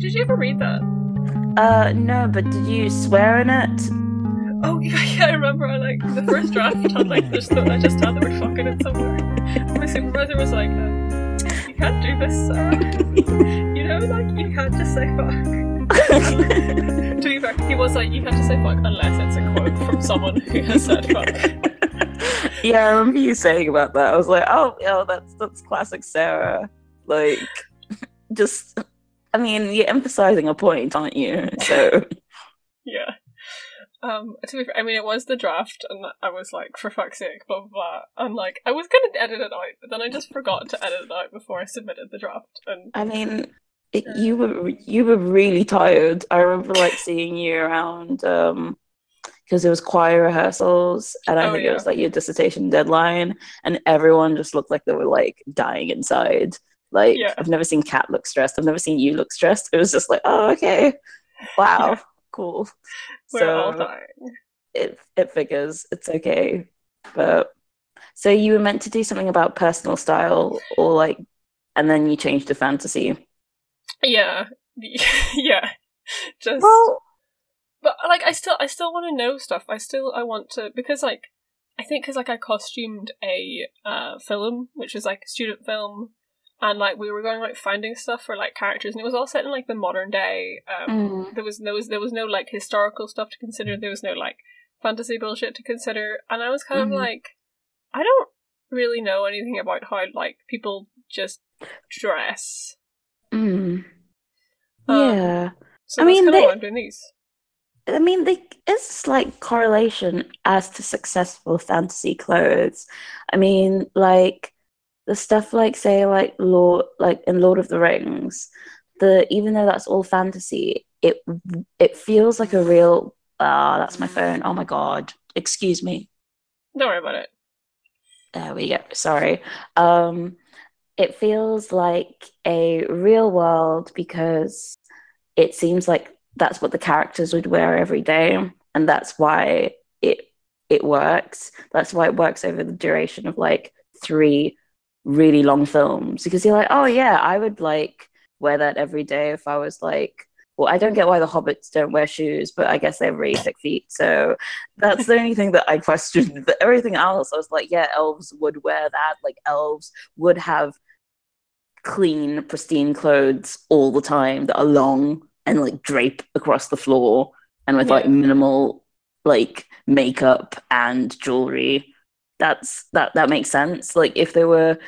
Did you ever read that? Uh, no, but did you swear in it? Oh yeah, yeah, I remember. I like the first draft had like this. I just had the word fucking it somewhere. My supervisor was like, uh, "You can't do this, Sarah. you know, like you can't just say fuck." to be fair, he was like, "You can't just say fuck unless it's a quote from someone who has said fuck." yeah, I remember you saying about that. I was like, "Oh, yeah, that's that's classic Sarah." Like, just, I mean, you're emphasizing a point, aren't you? So, yeah. Um, to be fair, I mean, it was the draft, and I was like, for fuck's sake, blah blah blah. And like, I was gonna edit it out, but then I just forgot to edit it out before I submitted the draft. And I mean, it, you were you were really tired. I remember like seeing you around um because it was choir rehearsals, and I Oh, think yeah. it was like your dissertation deadline, and everyone just looked like they were like dying inside. Like Yeah. I've never seen Kat look stressed. I've never seen you look stressed. It was just like, oh, okay, wow, Yeah. cool. we're all So dying. it it figures. It's okay, but so you were meant to do something about personal style, or like, and then you changed to fantasy. Yeah, yeah. Just Well, but like I still I still want to know stuff. I still I want to because like I think because like I costumed a uh film which was like a student film and like we were going like finding stuff for like characters and it was all set in like the modern day. Um, Mm. There was there was there was no like historical stuff to consider. There was no like fantasy bullshit to consider, and I was kind Mhm. of like I don't really know anything about how like people just dress. mm. Um, yeah. So I mean, they- why I'm doing these. I mean, there is a slight correlation as to successful fantasy clothes. I mean, like the stuff like say like Lord like in Lord of the Rings, the even though that's all fantasy, it it feels like a real ah, that's my phone. Oh my god. Excuse me. Don't worry about it. There we go. Sorry. Um, it feels like a real world because it seems like that's what the characters would wear every day, and that's why it it works. That's why it works over the duration of like three really long films because you're like, oh yeah, I would like wear that every day if I was like. Well, I don't get why the hobbits don't wear shoes, but I guess they have really thick feet. So that's the only thing that I questioned. But everything else, I was like, yeah, elves would wear that. Like elves would have clean, pristine clothes all the time that are long and like drape across the floor and with like minimal like makeup and jewelry. That's that that makes sense. Like if they were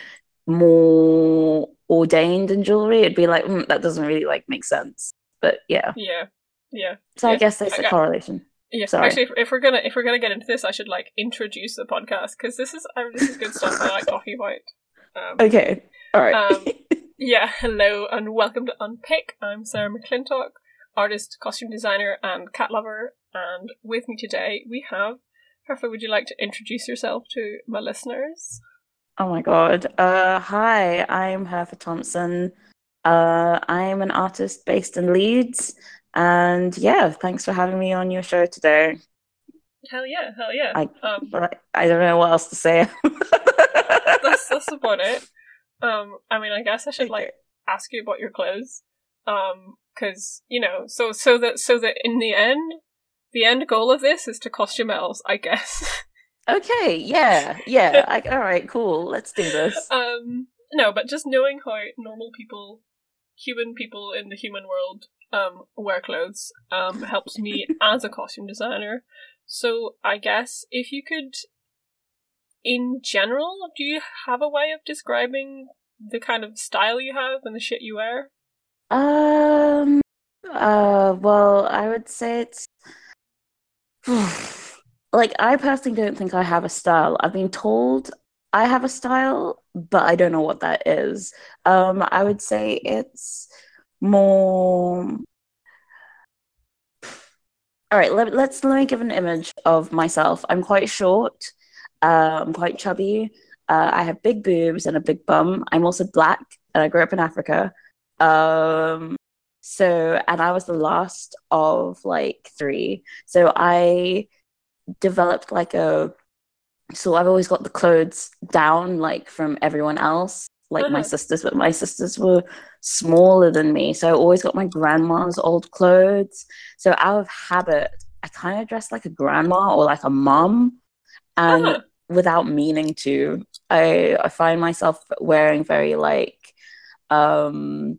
more ordained in jewelry, it'd be like mm, that doesn't really like make sense. But yeah, Yeah, yeah, so I guess there's I a got- correlation. yeah. Sorry. Actually, if, if we're gonna if we're gonna get into this, I should like introduce the podcast because this is I, this is good stuff. I like talking about. Um, Okay, all right. Um, Yeah, hello and welcome to Unpick. I'm Sarah McClintock, artist, costume designer, and cat lover. And with me today we have Herfa. Would you like to introduce yourself to my listeners? Oh my god. Uh hi, I'm Herfa Thompson. Uh I'm an artist based in Leeds and yeah, thanks for having me on your show today. Hell yeah, hell yeah. I- um, But I don't know what else to say. that's that's about it. Um, I mean, I guess I should like ask you about your clothes, um, because you know, so so that so that in the end, the end goal of this is to costume elves, I guess. Okay, yeah, yeah. I, all right, cool. Let's do this. um, no, but just knowing how normal people, human people in the human world, um, wear clothes, um, helps me as a costume designer. So I guess if you could, in general, do you have a way of describing the kind of style you have and the shit you wear? Um uh well, I would say it's like I personally don't think I have a style. I've been told I have a style, but I don't know what that is. Um I would say it's more All right, let, let's let me give an image of myself. I'm quite short. Uh, I'm quite chubby. Uh, I have big boobs and a big bum. I'm also black, and I grew up in Africa. Um, so, and I was the last of like three. So I developed like a, so I've always got the clothes down like from everyone else. like my Uh-huh. sisters, but my sisters were smaller than me. So I always got my grandma's old clothes. So out of habit, I kind of dressed like a grandma or like a mum. And Uh-huh. without meaning to, I I find myself wearing very like um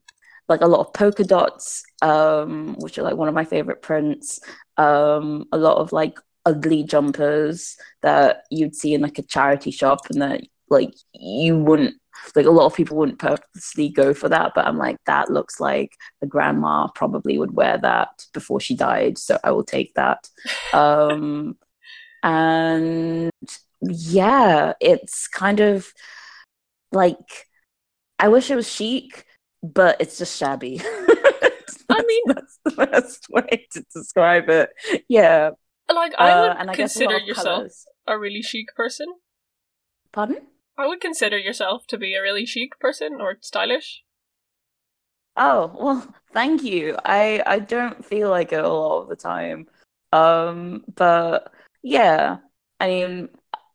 like a lot of polka dots, um, which are like one of my favorite prints. Um, a lot of like ugly jumpers that you'd see in like a charity shop and that like you wouldn't like a lot of people wouldn't purposely go for that but i'm like that looks like a grandma probably would wear that before she died so i will take that um and yeah it's kind of like i wish it was chic but it's just shabby I mean- that's the best way to describe it yeah Like I would uh, and I consider yourself colours. a really chic person. Pardon? I would consider yourself to be a really chic person or stylish. Oh, well, thank you. I I don't feel like it a lot of the time. Um, but yeah, I mean,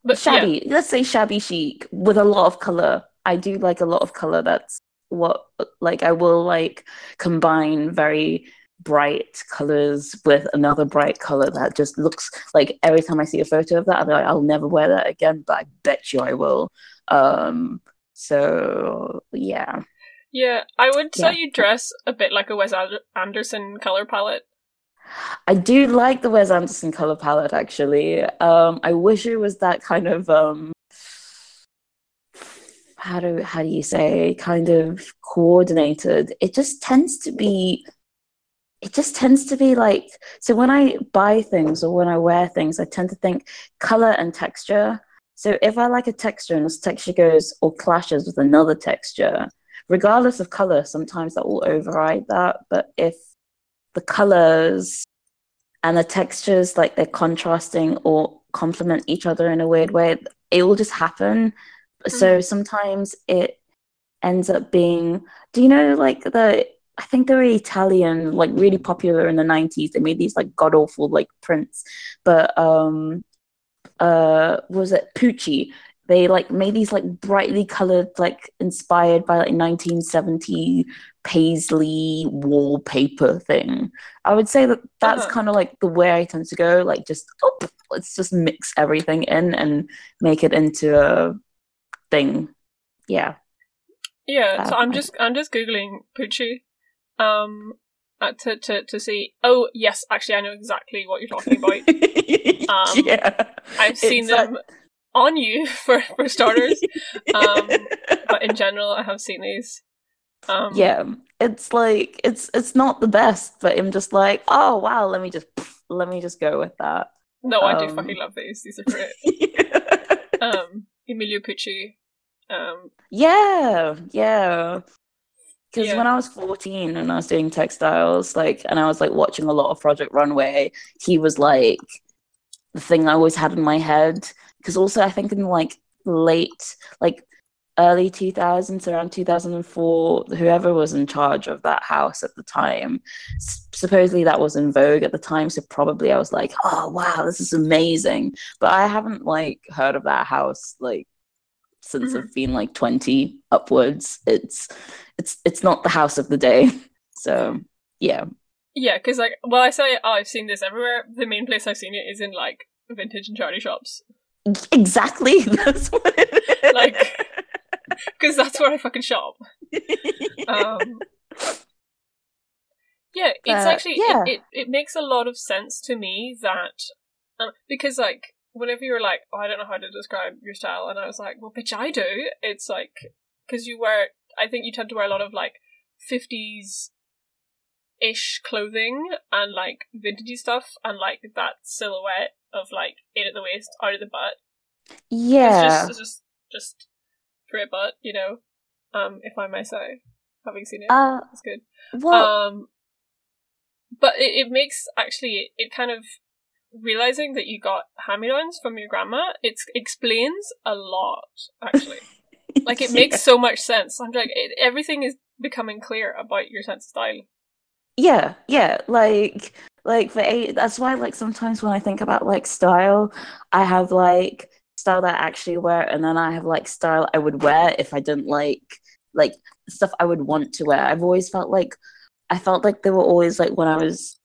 But yeah, shabby. Let's say shabby chic with a lot of color. I do like a lot of color. That's what like I will like combine very bright colors with another bright color that just looks like every time I see a photo of that, I'm like, I'll never wear that again, but I bet you I will. Um, so yeah. yeah, I would say Yeah. you dress a bit like a Wes Anderson color palette. I do like the Wes Anderson color palette actually. Um, I wish it was that kind of um how do how do you say kind of coordinated. It just tends to be it just tends to be like so when I buy things or when I wear things, I tend to think color and texture. So if I like a texture and this texture goes or clashes with another texture, regardless of color, sometimes that will override that. But if the colors and the textures like they're contrasting or complement each other in a weird way it will just happen so sometimes it ends up being do you know like the i think they were italian like really popular in the 90s they made these like god awful like prints. But um uh was it? Pucci. They like made these like brightly colored like inspired by like 1970 paisley wallpaper thing. I would say that that's Uh-huh. kind of like the way i tend to go like just oh let's just mix everything in and make it into a thing yeah Yeah, so Uh, I'm just I'm just googling Pucci, um, uh, to to to see. Oh yes, actually, I know exactly what you're talking about. Um, yeah I've seen It's like- them on you for for starters, um, but in general, I have seen these. Um, yeah it's like it's it's not the best but i'm just like oh wow let me just let me just go with that No, I do Um, fucking love these. These are great. Um, Emilio Pucci. Um, yeah yeah because Yeah. when i was 14 and i was doing textiles like and i was like watching a lot of project runway he was like the thing i always had in my head because also i think in like late like early 2000s around 2004 whoever was in charge of that house at the time. S- supposedly that was in vogue at the time so probably i was like oh wow this is amazing. But i haven't like heard of that house like since Mhm. i've been like 20 upwards. It's it's it's not the house of the day. So yeah. Yeah, because like, well, I say oh, I've seen this everywhere. The main place I've seen it is in like vintage and charity shops, exactly. That's what it is. Like- because that's where I fucking shop. Um, Yeah, it's Uh, actually yeah. It, it it makes a lot of sense to me that um, because like whenever you were like, oh, I don't know how to describe your style, and I was like, well, bitch, I do. It's like because you wear, I think you tend to wear a lot of like fifties ish clothing and like vintagey stuff and like that silhouette of like in at the waist, out of the butt. It's yeah just it's just just straight but you know. Um, if I may say, having seen it, uh it's good. well Um, but it, it makes actually it kind of realizing that you got hand-me-downs from your grandma. It explains a lot actually. Like it makes so much sense. I'm like it, everything is becoming clear about your sense of style. Yeah, yeah, like like for eight that's why like sometimes when I think about like style, I have like style that I actually wear and then I have like style I would wear if I didn't like like stuff I would want to wear. I've always felt like I felt like there were always like when I was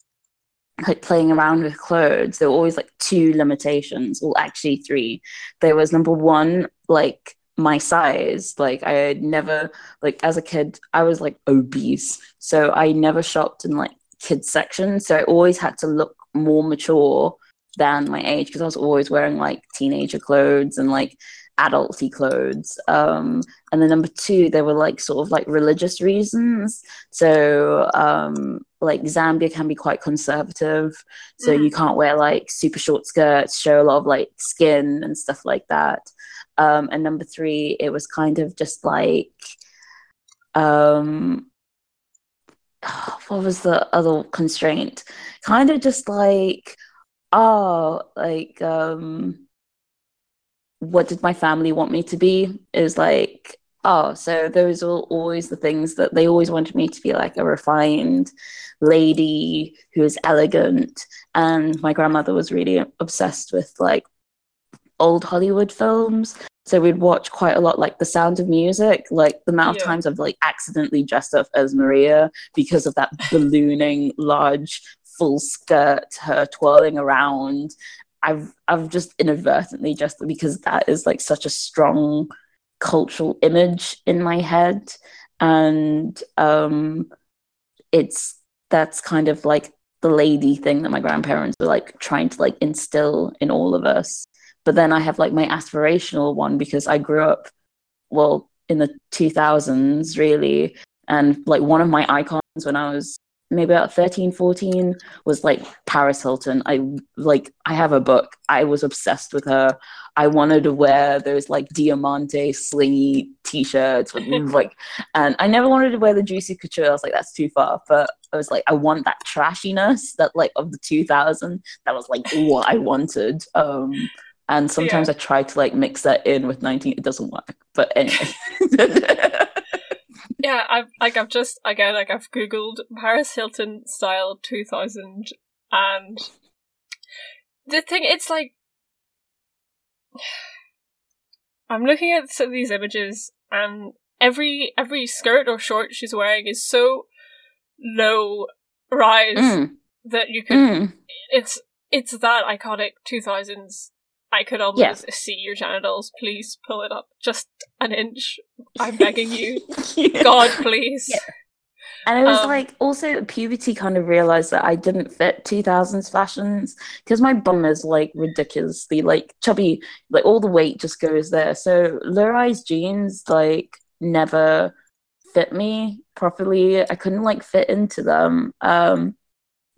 like playing around with clothes, there were always like two limitations, well actually three. There was number one, like my size. Like I had never like as a kid, I was like obese. So I never shopped in like kids section. So I always had to look more mature than my age because I was always wearing like teenager clothes and like adulty clothes. Um, and then number two, there were like sort of like religious reasons. So um, like Zambia can be quite conservative, so mm-hmm. you can't wear like super short skirts, show a lot of like skin and stuff like that. Um, and number three, it was kind of just like um what was the other constraint? Kind of just like, oh, like, um, what did my family want me to be? Is like, oh, so those are always the things that they always wanted me to be like a refined lady who is elegant. And my grandmother was really obsessed with like old Hollywood films. So we'd watch quite a lot like The Sound of Music, like the amount of times I've like accidentally dressed up as Maria because of that ballooning large full skirt, her twirling around. I've I've just inadvertently just because that is like such a strong cultural image in my head. And um it's that's kind of like the lady thing that my grandparents were like trying to like instill in all of us but then I have like my aspirational one because I grew up, well, in the 2000s, really. And like one of my icons when I was maybe about 13, 14 was like Paris Hilton. I like, I have a book. I was obsessed with her. I wanted to wear those like diamante slingy t-shirts with like, and I never wanted to wear the juicy couture. I was like, that's too far. But I was like, I want that trashiness that like of the 2000. That was like what I wanted. Um, and sometimes yeah. I try to like mix that in with 19 it doesn't work but anyway yeah I've like I've just again like I've googled Paris Hilton style 2000 and the thing it's like I'm looking at some of these images and every every skirt or short she's wearing is so low rise mm. that you can mm. it's it's that iconic 2000s I could almost yeah. see your genitals. Please pull it up just an inch. I'm begging you. yeah. God, please. Yeah. And it was um, like also puberty kind of realized that I didn't fit 2000s fashions because my bum is like ridiculously like chubby, like all the weight just goes there. So low rise jeans like never fit me properly. I couldn't like fit into them. Um,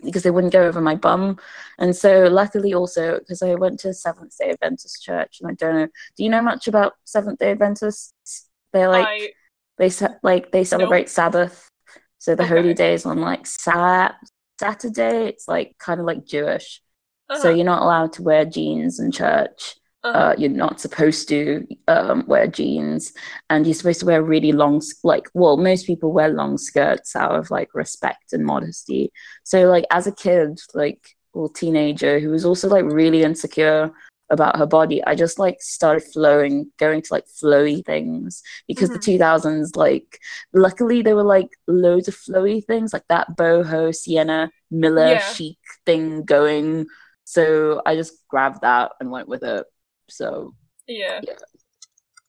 because they wouldn't go over my bum. And so, luckily, also because I went to Seventh Day Adventist church, and I don't know. Do you know much about Seventh Day Adventists? They're like I... they like they celebrate nope. Sabbath, so the okay. holy days on like Sat Saturday. It's like kind of like Jewish, uh-huh. so you're not allowed to wear jeans in church. Uh-huh. Uh, you're not supposed to um, wear jeans, and you're supposed to wear really long, like, well, most people wear long skirts out of like respect and modesty. So, like, as a kid, like, or teenager who was also like really insecure about her body, I just like started flowing, going to like flowy things because mm-hmm. the 2000s, like, luckily there were like loads of flowy things like that boho, Sienna, Miller yeah. chic thing going. So I just grabbed that and went with it. So yeah, yeah,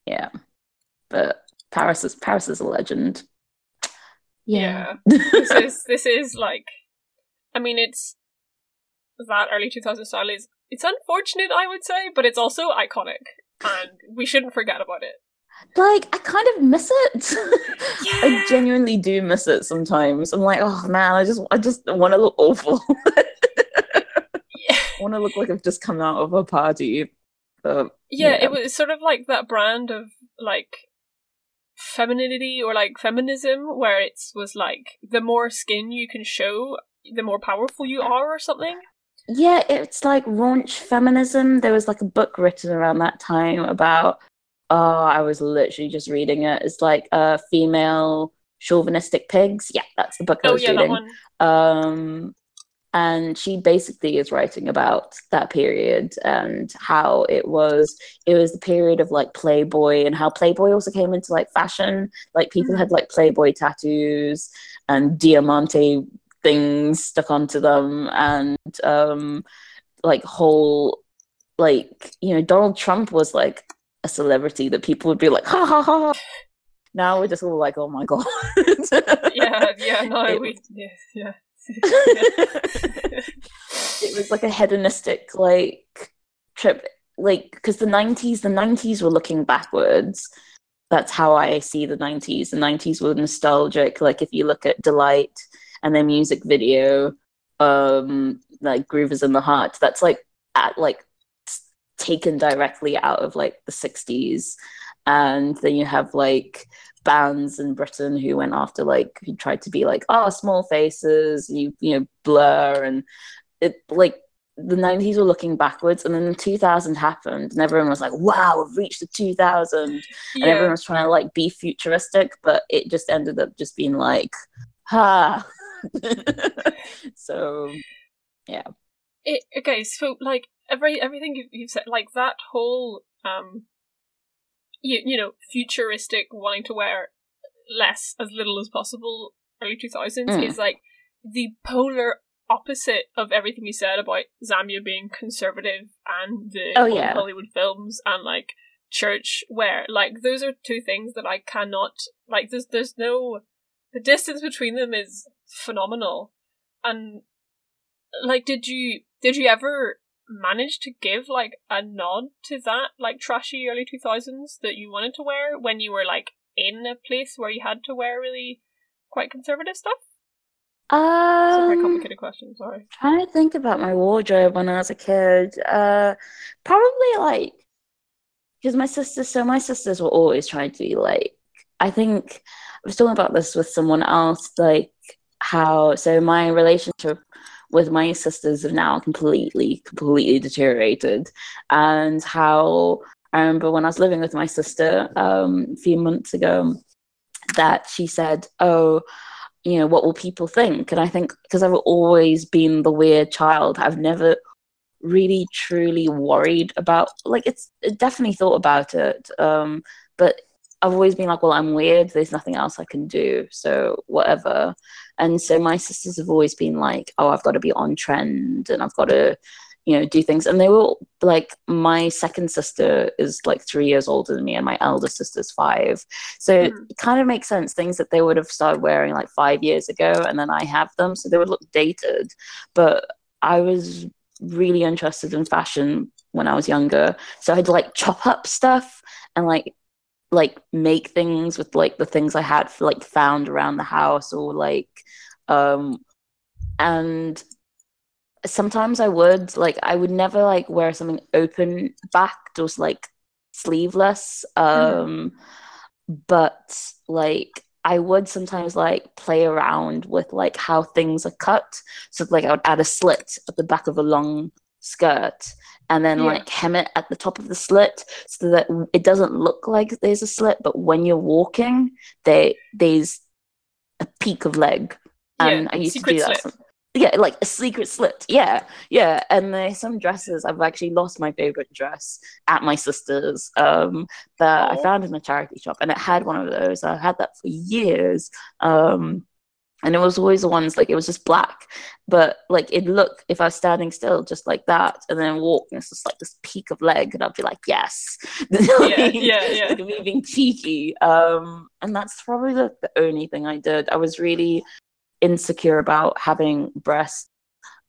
yeah. But Paris is Paris is a legend. Yeah, yeah. this is this is like, I mean, it's that early 2000 style is it's unfortunate, I would say, but it's also iconic, and we shouldn't forget about it. Like I kind of miss it. Yeah. I genuinely do miss it sometimes. I'm like, oh man, I just I just want to look awful. yeah. I want to look like I've just come out of a party. Um, yeah, yeah, it was sort of like that brand of like femininity or like feminism where it was like the more skin you can show, the more powerful you are, or something. Yeah, it's like raunch feminism. There was like a book written around that time about. Oh, I was literally just reading it. It's like uh, female chauvinistic pigs. Yeah, that's the book I oh, was yeah, reading. Um, and she basically is writing about that period and how it was it was the period of like playboy and how playboy also came into like fashion. Like people mm-hmm. had like playboy tattoos and diamante things stuck onto them and um like whole like you know donald trump was like a celebrity that people would be like ha ha ha now we're just all like oh my god. Yeah yeah no it, we yeah yeah it was like a hedonistic like trip like because the 90s the 90s were looking backwards. That's how i see the 90s the 90s were nostalgic like if you look at Deee-Lite and their music video um like groove is in the heart that's like at like taken directly out of like the 60s and then you have like bands in Britain who went after like who tried to be like oh small faces you you know blur and it like the 90s were looking backwards and then 2000 happened and everyone was like wow we've reached the 2000 yeah. and everyone was trying to like be futuristic but it just ended up just being like ha so yeah it, okay so like every everything you've said like that whole um you, you know, futuristic, wanting to wear less, as little as possible, early 2000s mm. is like the polar opposite of everything you said about Zambia being conservative and the oh, yeah. Hollywood films and like church wear. Like those are two things that I cannot like there's there's no the distance between them is phenomenal. And like did you did you ever managed to give like a nod to that like trashy early 2000s that you wanted to wear when you were like in a place where you had to wear really quite conservative stuff? Um, It's a very complicated question. Sorry. Trying to think about my wardrobe when I was a kid. Uh, probably like because my sisters. So my sisters were always trying to be like. I think I was talking about this with someone else. Like how so my relationship with my sisters have now completely, completely deteriorated. And how I remember when I was living with my sister um, a few months ago, that she said, Oh, you know, what will people think? And I think because I've always been the weird child, I've never really truly worried about like it's definitely thought about it um but I've always been like, well, I'm weird. There's nothing else I can do. So whatever. And so my sisters have always been like, oh, I've got to be on trend and I've got to, you know, do things. And they were like, my second sister is like three years older than me and my elder sister's five. So mm. it kind of makes sense. Things that they would have started wearing like five years ago and then I have them. So they would look dated. But I was really interested in fashion when I was younger. So I'd like chop up stuff and like like make things with like the things I had like found around the house or like um and sometimes I would like I would never like wear something open backed or like sleeveless um mm. but like I would sometimes like play around with like how things are cut so like I would add a slit at the back of a long skirt and then yeah. like hem it at the top of the slit so that it doesn't look like there's a slit but when you're walking there there's a peak of leg. And yeah, i used to do that some, yeah like a secret slit. Yeah yeah. And there's some dresses i've actually lost my favorite dress at my sister's um that i found in a charity shop and it had one of those. I had that for years um and it was always the ones like it was just black. But like it looked if i was standing still just like that. And then walk and it's just like this peak of leg and i'd be like yes. Yeah yeah yeah. like me being cheeky. Um and that's probably the, the only thing i did. I was really insecure about having breasts.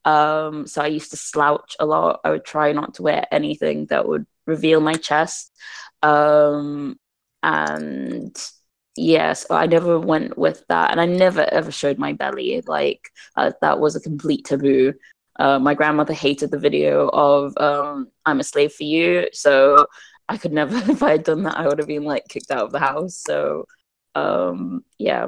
Um so i used to slouch a lot. I would try not to wear anything that would reveal my chest. Um and yes i never went with that and i never ever showed my belly like uh, that was a complete taboo. Uh, my grandmother hated the video of um, i'm a slave for you so i could never if i had done that i would have been like kicked out of the house so um, yeah.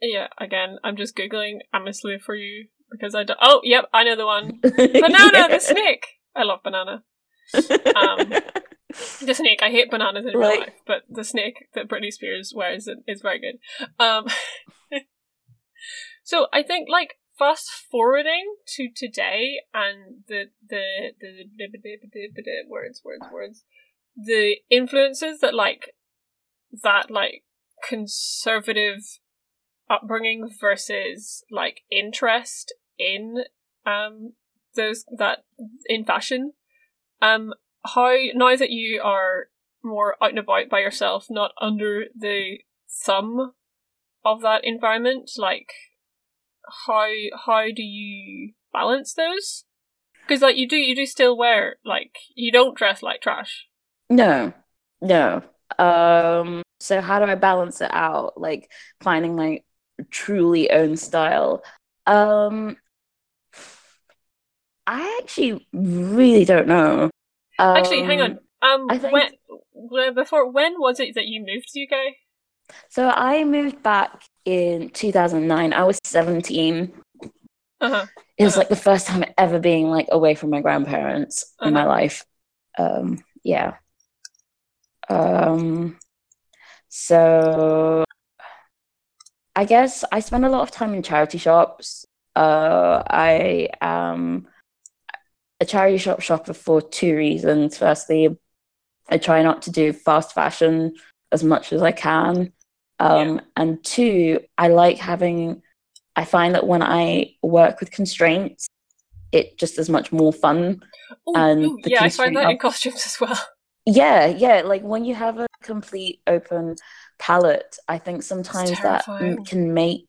Yeah again i'm just googling i'm a slave for you because i don't oh yep i know the one. Banana the snake! I love banana. Um, the snake. I hate bananas in real life, but the snake that Britney Spears wears is very good. Um, so I think like fast forwarding to today and the the the, the, the, the, the, the words words words the influences that like that like conservative upbringing versus like interest in um those that in fashion um how now that you are more out and about by yourself not under the thumb of that environment like how how do you balance those because like you do you do still wear like you don't dress like trash No, no. Um, so how do I balance it out? Like finding my truly own style. Um, I actually really don't know. Actually hang on Um, um I think- when before when was it that you moved to uk So I moved back in 2009. I was 17. uh-huh It was Uh-huh. like the first time ever being like away from my grandparents in my Uh-huh. life. Um, yeah. Um, so I guess I spend a lot of time in charity shops. Uh, I am a charity shop shopper for two reasons. Firstly, I try not to do fast fashion as much as I can. Um, and two, I like having, I find that when I work with constraints, it just is much more fun. Ooh, And ooh, yeah i find that in costumes as well Yeah, yeah. Like when you have a complete open palette, I think sometimes that m- can make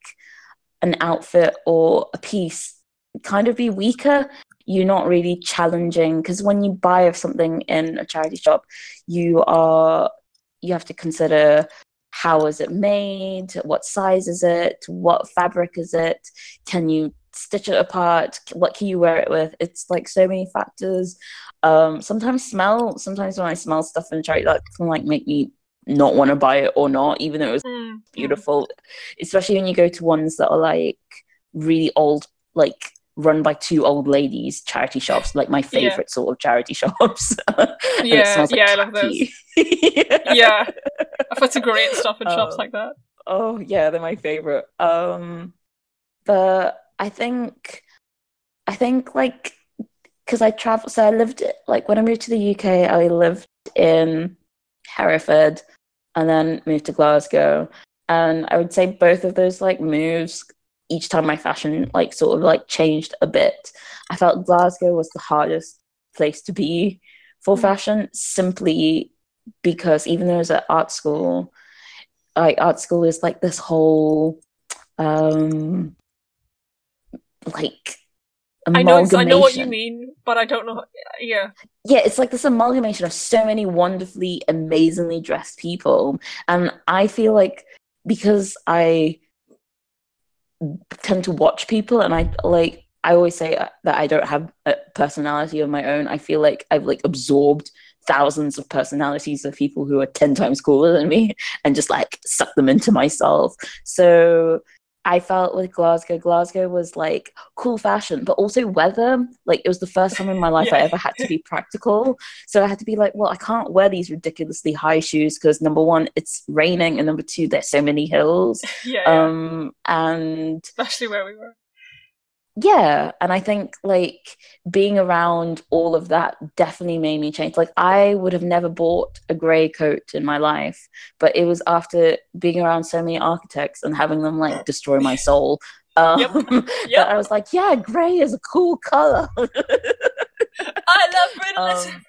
an outfit or a piece kind of be weaker. You're not really challenging because when you buy something in a charity shop, you are you have to consider how is it made, what size is it, what fabric is it, can you stitch it apart, what can you wear it with? It's like so many factors um sometimes smell sometimes when i smell stuff in a charity that can like make me not want to buy it or not even though it was mm. beautiful especially when you go to ones that are like really old like run by two old ladies charity shops like my Yeah. favorite sort of charity shops Yeah, like yeah, I love those. khaki. yeah i've got some great stuff in shops Um, like that Oh yeah, they're my favorite. Um, but I think, I think like, because I travel. So I lived like when I moved to the UK, I lived in Hereford, and then moved to Glasgow. And I would say both of those like moves, each time my fashion like sort of like changed a bit. I felt Glasgow was the hardest place to be for Mm. fashion, simply because even though I was at art school, like art school is like this whole um like i know i know what you mean but i don't know yeah yeah it's like this amalgamation of so many wonderfully amazingly dressed people and i feel like because i tend to watch people and i like i always say uh, that i don't have a personality of my own. I feel like i've like absorbed thousands of personalities of people who are 10 times cooler than me and just like suck them into myself. So I felt with Glasgow, Glasgow was like cool fashion, but also weather. Like it was the first time in my life I ever had to be practical. So I had to be like, well, I can't wear these ridiculously high shoes because number one, it's raining, and number two, there's so many hills. yeah, yeah. Um, and especially where we were yeah, and I think like being around all of that definitely made me change. Like I would have never bought a grey coat in my life, but it was after being around so many architects and having them like destroy my soul. Um, Yep. that Yep. I was like, yeah, grey is a cool color. i love brutalism um,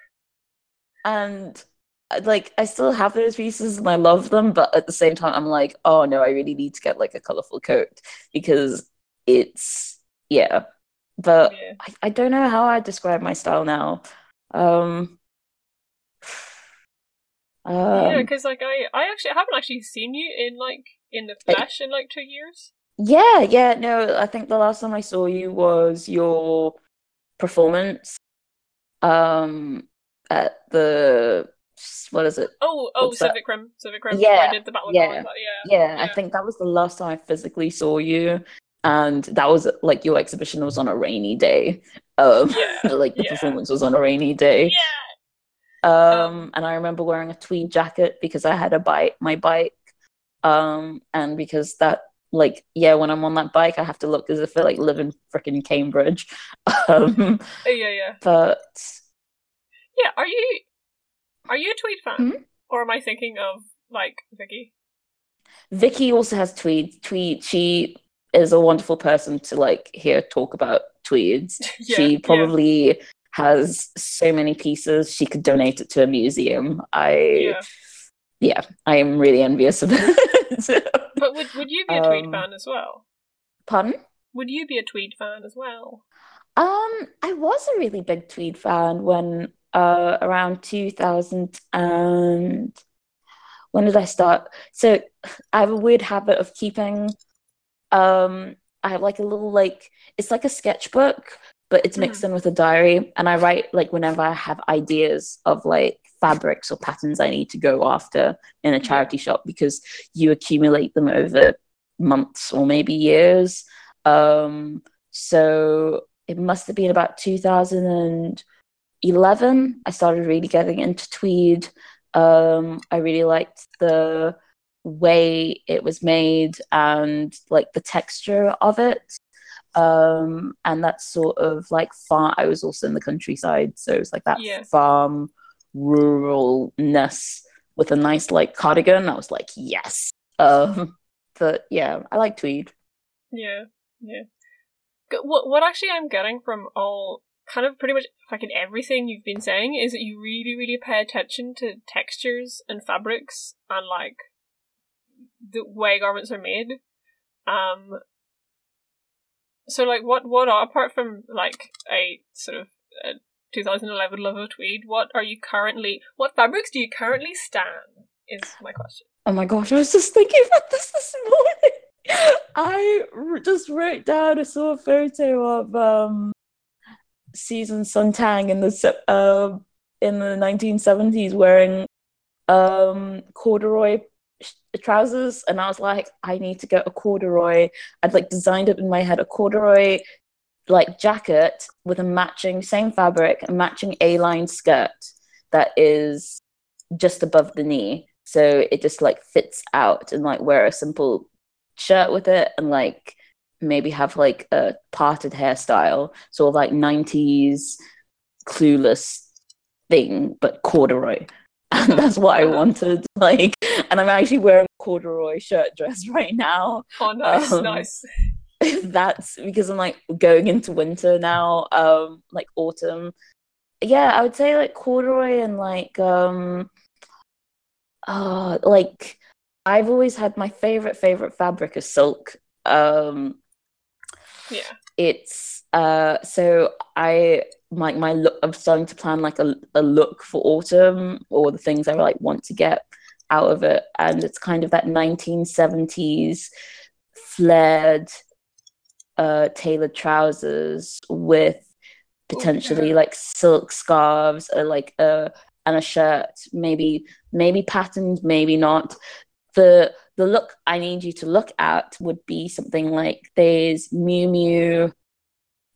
and uh, like I still have those pieces and I love them, but at the same time, I'm like, oh no, I really need to get like a colorful coat because it's yeah. But yeah I, I don't know how I describe my style now. Um, yeah um, because like i i actually haven't actually seen you in like in the flesh in like two years yeah, yeah, no, I think the last time I saw you was your performance um at the what is it? oh oh What's that? Civic Room Civic Room Yeah, i did the battle yeah, yeah yeah Yeah, I think that was the last time I physically saw you, and that was like your exhibition was on a rainy day. Um, Yeah, like the yeah. performance was on a rainy day. yeah Um, and I remember wearing a tweed jacket because I had a bike, my bike, um, and because that like yeah, when I'm on that bike, I have to look as if I like live in freaking Cambridge. Um, Oh, yeah, yeah. but Yeah, are you are you a tweed fan? Hmm? Or am I thinking of like Vicky? Vicky also has tweed. Tweed. She is a wonderful person to like hear talk about tweeds. Yeah, she yeah. probably has so many pieces. She could donate it to a museum. I Yeah. yeah, I am really envious of it. But would would you be a tweed Um, fan as well? Pardon? Would you be a tweed fan as well? Um, I was a really big Tweed fan when uh around 2000 and when did I start? So I have a weird habit of keeping um I have like a little like it's like a sketchbook, but it's mixed in with a diary and I write like whenever I have ideas of like fabrics or patterns I need to go after in a charity shop because you accumulate them over months or maybe years. Um so it must have been about 2011 i started really getting into tweed. Um i really liked the way it was made and like the texture of it um and that sort of like farm i was also in the countryside so it was like that Yeah. farm ruralness with a nice like cardigan i was like yes um but yeah i like tweed Yeah, yeah. What what actually I'm getting from all kind of pretty much fucking everything you've been saying is that you really really pay attention to textures and fabrics and like the way garments are made. Um. So like, what what are apart from like a sort of a 2011 love of tweed? What are you currently? What fabrics do you currently stand Is my question. Oh my gosh, I was just thinking about this this morning. I just wrote down, I saw a photo of um, Susan Sontag in the uh, in the 1970s wearing um, corduroy trousers, and I was like, I need to get a corduroy. I'd like designed it in my head a corduroy like jacket with a matching same fabric, a matching A-line skirt that is just above the knee. So it just like fits out and like wear a simple shirt with it and like maybe have like a parted hairstyle. Sort of like 90s clueless thing but corduroy. And that's what i wanted like and i'm actually wearing a corduroy shirt dress right now Oh, nice, Um, nice. that's because i'm like going into winter now um like autumn yeah i would say like corduroy and like um uh like i've always had my favorite favorite fabric is silk um Yeah. it's uh so i like my look i'm starting to plan like a, a look for autumn or the things i like want to get out of it. And it's kind of that 1970s flared uh tailored trousers with potentially like silk scarves or like a and a shirt. Maybe maybe patterned maybe not. The the look I need you to look at would be something like there's Miu Miu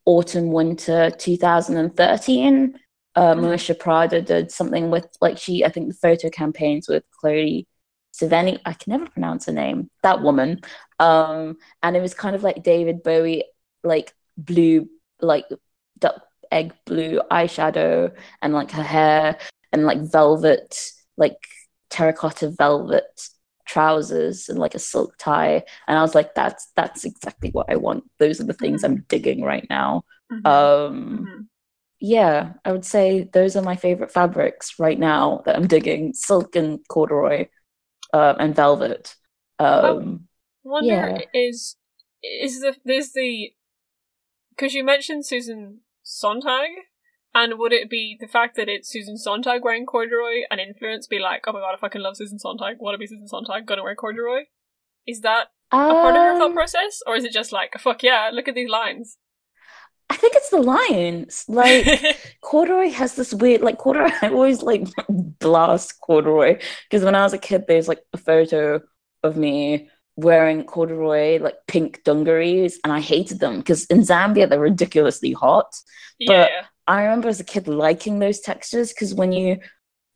Autumn Winter 2013. Uh, Mhm. Miuccia Prada did something with like she I think the photo campaigns with Chloe Sevigny. I can never pronounce her name. That woman. Um, and it was kind of like David Bowie, like blue, like duck egg blue eyeshadow, and like her hair and like velvet, like terracotta velvet trousers and like a silk tie and i was like that's that's exactly what i want those are the things i'm digging right now Mhm. um Mhm. Yeah i would say those are my favorite fabrics right now that i'm digging silk and corduroy um, and velvet um Wonder Yeah. is is the there's the because you mentioned Susan Sontag, and would it be the fact that it's Susan Sontag wearing corduroy an influence? Be like, oh my god, I fucking love Susan Sontag. Want to be Susan Sontag? Gonna wear corduroy? Is that a part of your thought um, process, or is it just like, fuck yeah, look at these lines? I think it's the Lions. like corduroy has this weird like corduroy i always like blast corduroy because when i was a kid there's like a photo of me wearing corduroy like pink dungarees and i hated them because in zambia they're ridiculously hot yeah, i remember as a kid liking those textures because when you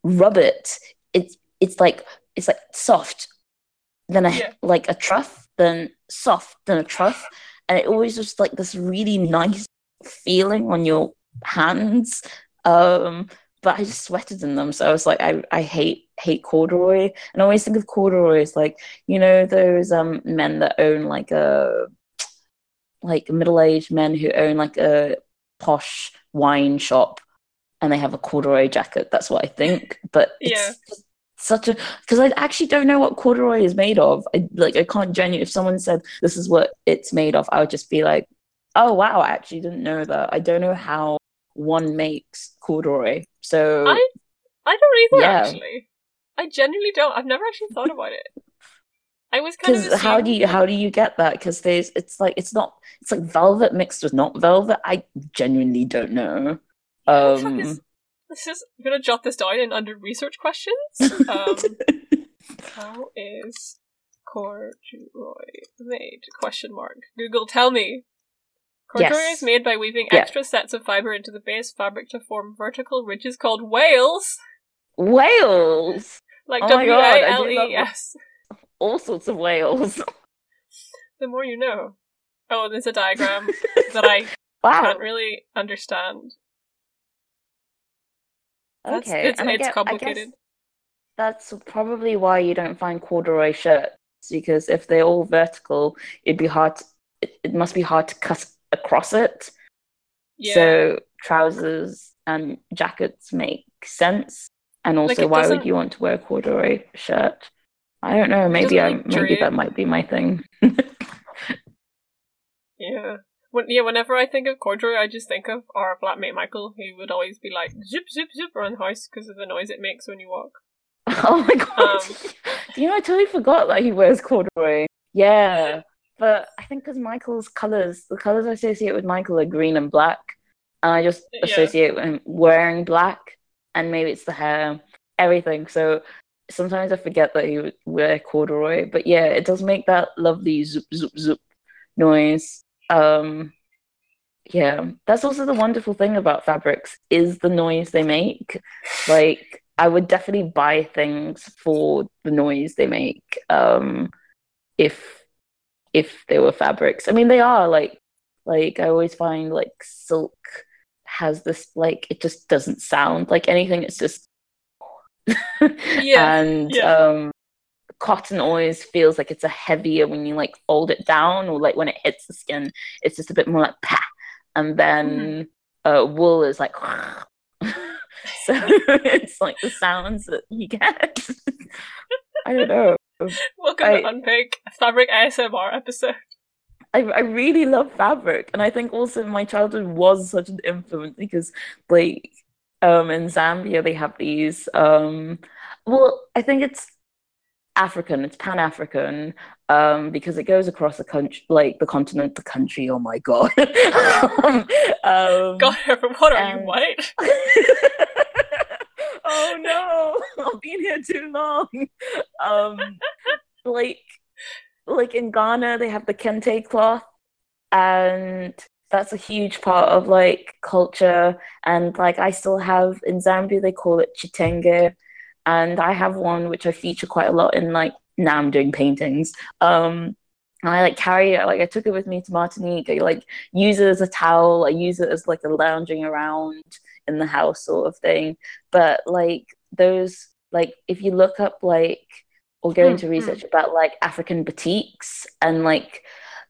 rub it it's it's like it's like soft then a Yeah. like a truff then soft then a truff, and it always just like this really nice feeling on your hands. Um, but I just sweated in them, so I was like, I, I hate hate corduroy, and I always think of corduroy as like you know those um men that own like a like middle aged men who own like a posh wine shop and they have a corduroy jacket. That's what I think. But Yeah. such a because I actually don't know what corduroy is made of. I like I can't genuinely if someone said this is what it's made of, I would just be like, oh wow, I actually didn't know that. I don't know how one makes corduroy. So I I don't either Yeah. actually. I genuinely don't. I've never actually thought about it. I was kind of how do you how do you get that? Because there's it's like it's not it's like velvet mixed with not velvet. I genuinely don't know. What the fuck Um, is- This is I'm gonna jot this down in under research questions. Um, how is corduroy made? Question mark. Google, tell me. Corduroy Yes. is made by weaving Yeah. extra sets of fiber into the base fabric to form vertical ridges called wales, whales, like Oh W A L E S. all sorts of whales. The more you know. Oh, there's a diagram that I Wow. can't really understand. That's- Okay, it's, and I it's get- I complicated. guess that's probably why you don't find corduroy shirts because if they're all vertical, it'd be hard. To, it, it must be hard to cut across it. yeah. So trousers and jackets make sense. And also, it why would you want to wear a corduroy shirt? I don't know. Maybe I maybe that might be my thing. Yeah. When, yeah, whenever I think of corduroy, I just think of our flatmate Michael, who would always be like, zoop, zoop, zoop around the house because of the noise it makes when you walk. oh my god! Um, you know, I totally forgot that he wears corduroy. Yeah, but I think because Michael's colors, the colors I associate with Michael are green and black, and I just Yeah. associate him wearing black, and maybe it's the hair, everything. So sometimes I forget that he would wear corduroy, but yeah, it does make that lovely zoop zoop zoop noise. Um, yeah, that's also the wonderful thing about fabrics is the noise they make. Like I would definitely buy things for the noise they make. Um, if if they were fabrics, I mean they are like like I always find like silk has this like it just doesn't sound like anything. It's just Yeah, and yeah. um cotton always feels like it's a heavier when you like fold it down or like when it hits the skin it's just a bit more like pa and then uh wool is like so it's like the sounds that you get i don't know Welcome I- to Unpick Fabric ASMR episode. I, I really love fabric and i think also my childhood was such an influence because like um in zambia they have these um well i think it's african it's pan-african um because it goes across the country like the continent the country oh my god um, God, what are you white? oh no. I've been here too long. Um like like in ghana they have the kente cloth and that's a huge part of like culture. And like i still have in zambia they call it chitenge. And i have one which i feature quite a lot in like now i'm doing paintings. Um and I like carry it, like I took it with me to Martinique. I like use it as a towel. I use it as like a lounging around in the house sort of thing. But like those, like if you look up like or go into hmm, hmm. research about like African batiks and like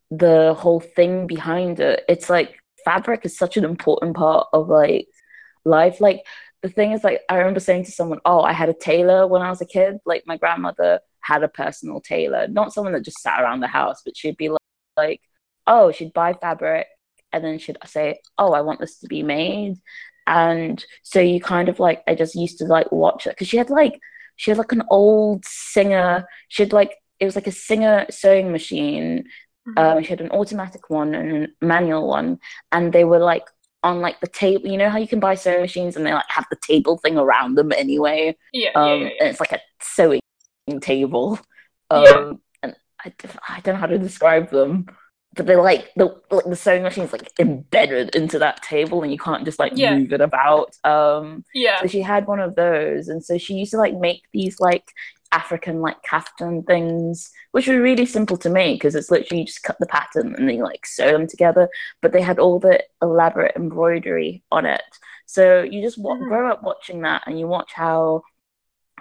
the whole thing behind it, it's like fabric is such an important part of like life. Like the thing is, like I remember saying to someone, "Oh, I had a tailor when I was a kid. Like my grandmother had a personal tailor, not someone that just sat around the house, but she'd be like, like oh, she'd buy fabric and then she'd say, oh, I want this to be made." And so you kind of like, I just used to like watch it because she had like, she had like an old Singer. She had like, it was like a Singer sewing machine Mhm. um, she had an automatic one and a manual one, and they were like on like the table. You know how you can buy sewing machines and they like have the table thing around them anyway. yeah, Um, yeah, yeah, and it's like a sewing table. Um, Yeah. and I, I don't know how to describe them, but they're like the like the sewing machine's like embedded into that table, and you can't just like Yeah. move it about. Um, yeah. so she had one of those, and so she used to like make these like African like kaftan things, which were really simple to make because it's literally you just cut the pattern and then you like sew them together. But they had all the elaborate embroidery on it. So you just w- Mhm. grow up watching that and you watch how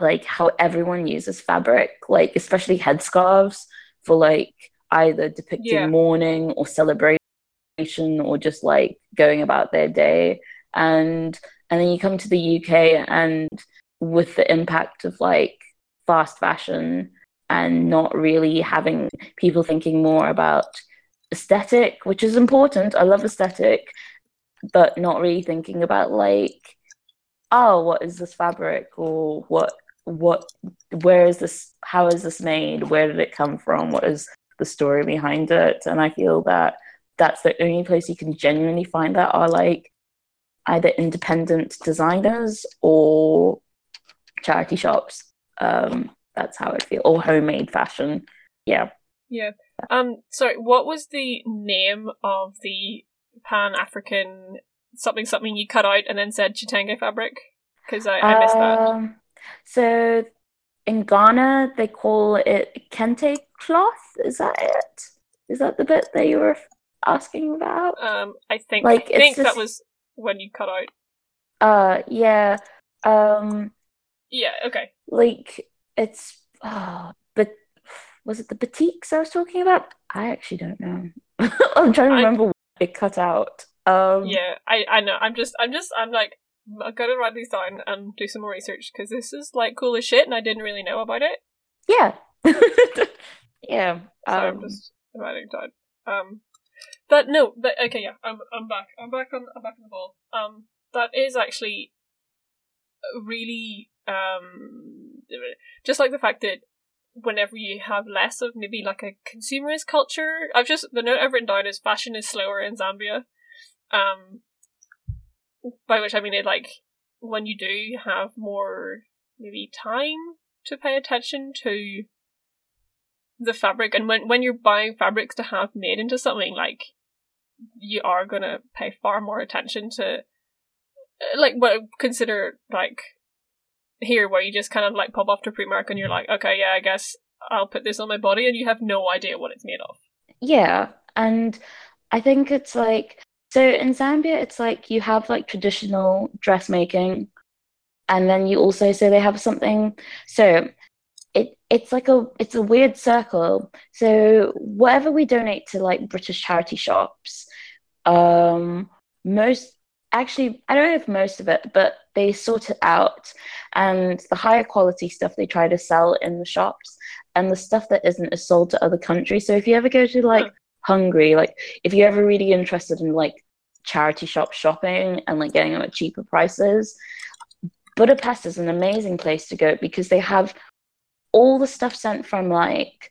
like how everyone uses fabric, like especially headscarves for like either depicting Yeah. mourning or celebration or just like going about their day. And and then you come to the UK and with the impact of like fast fashion and not really having people thinking more about aesthetic, which is important. I love aesthetic, but not really thinking about like, oh, what is this fabric or what what where is this how is this made? Where did it come from? What is the story behind it? And I feel that that's the only place you can genuinely find that are like either independent designers or charity shops. Um, that's how I feel, or homemade fashion. Yeah. Yeah. Um. Sorry. What was the name of the Pan African something something you cut out and then said chitenge fabric? Because I, I missed that. Um, so in Ghana, they call it kente cloth. Is that it? Is that the bit that you were asking about? Um. I think like, I think that was when you cut out. Uh, yeah. Um, Yeah. Okay. like it's oh, but was it the batiks I was talking about? I actually don't know. I'm trying to I- remember what it cut out. Um, Yeah. I I know. I'm just I'm just I'm like I gotta write these down and do some more research because this is like cool as shit and I didn't really know about it. yeah, yeah. So I'm Um, just writing it down. Um, that no, that okay, yeah, I'm I'm back. I'm back on I'm back on the ball. Um, that is actually really um just like the fact that whenever you have less of maybe like a consumerist culture, I've just the note I've written down is fashion is slower in Zambia. Um, by which I mean it like when you do have more maybe time to pay attention to the fabric and when when you're buying fabrics to have made into something like you are gonna pay far more attention to uh, like what consider like here where you just kind of like pop off to Primark and you're like okay yeah I guess I'll put this on my body and you have no idea what it's made of Yeah, and I think it's like so in Zambia, it's like you have like traditional dressmaking, and then you also say they have something. So it's like a it's a weird circle. So whatever we donate to like British charity shops, um, most actually I don't know if most of it, but they sort it out, and the higher quality stuff they try to sell in the shops and the stuff that isn't is sold to other countries. So if you ever go to like Hungary, like if you're ever really interested in like charity shop shopping and like getting them at cheaper prices, Budapest is an amazing place to go because they have all the stuff sent from like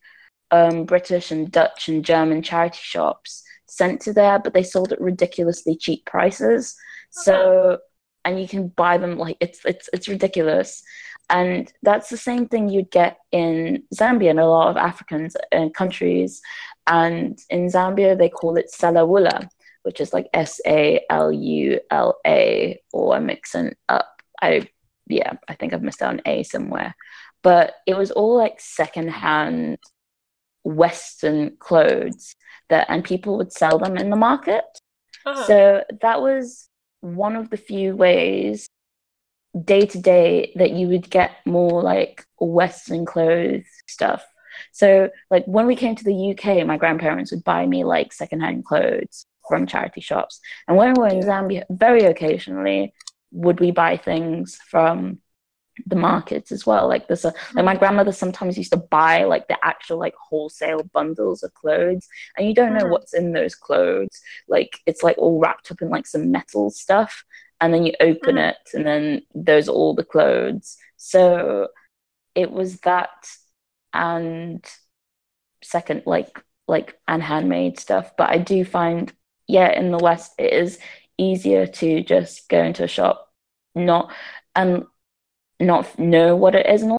um, British and Dutch and German charity shops sent to there, but they sold at ridiculously cheap prices. So and you can buy them like it's it's it's ridiculous. And that's the same thing you'd get in Zambia and a lot of African uh, countries. And in Zambia, they call it salaula, which is like S A L U L A, or I'm mixing up. I, yeah, I think I've missed out an A somewhere. But it was all like secondhand Western clothes that, and people would sell them in the market. Uh-huh. So that was one of the few ways day to day that you would get more like Western clothes stuff. So, like when we came to the UK, my grandparents would buy me like secondhand clothes from charity shops. And when we were in Zambia, very occasionally would we buy things from the markets as well. Like this, like my grandmother sometimes used to buy like the actual like wholesale bundles of clothes, and you don't know Mhm. what's in those clothes. Like it's like all wrapped up in like some metal stuff, and then you open Mhm. it, and then there's all the clothes. So it was that and second like like and handmade stuff. But I do find yeah in the West it is easier to just go into a shop, not and not know what it is and all.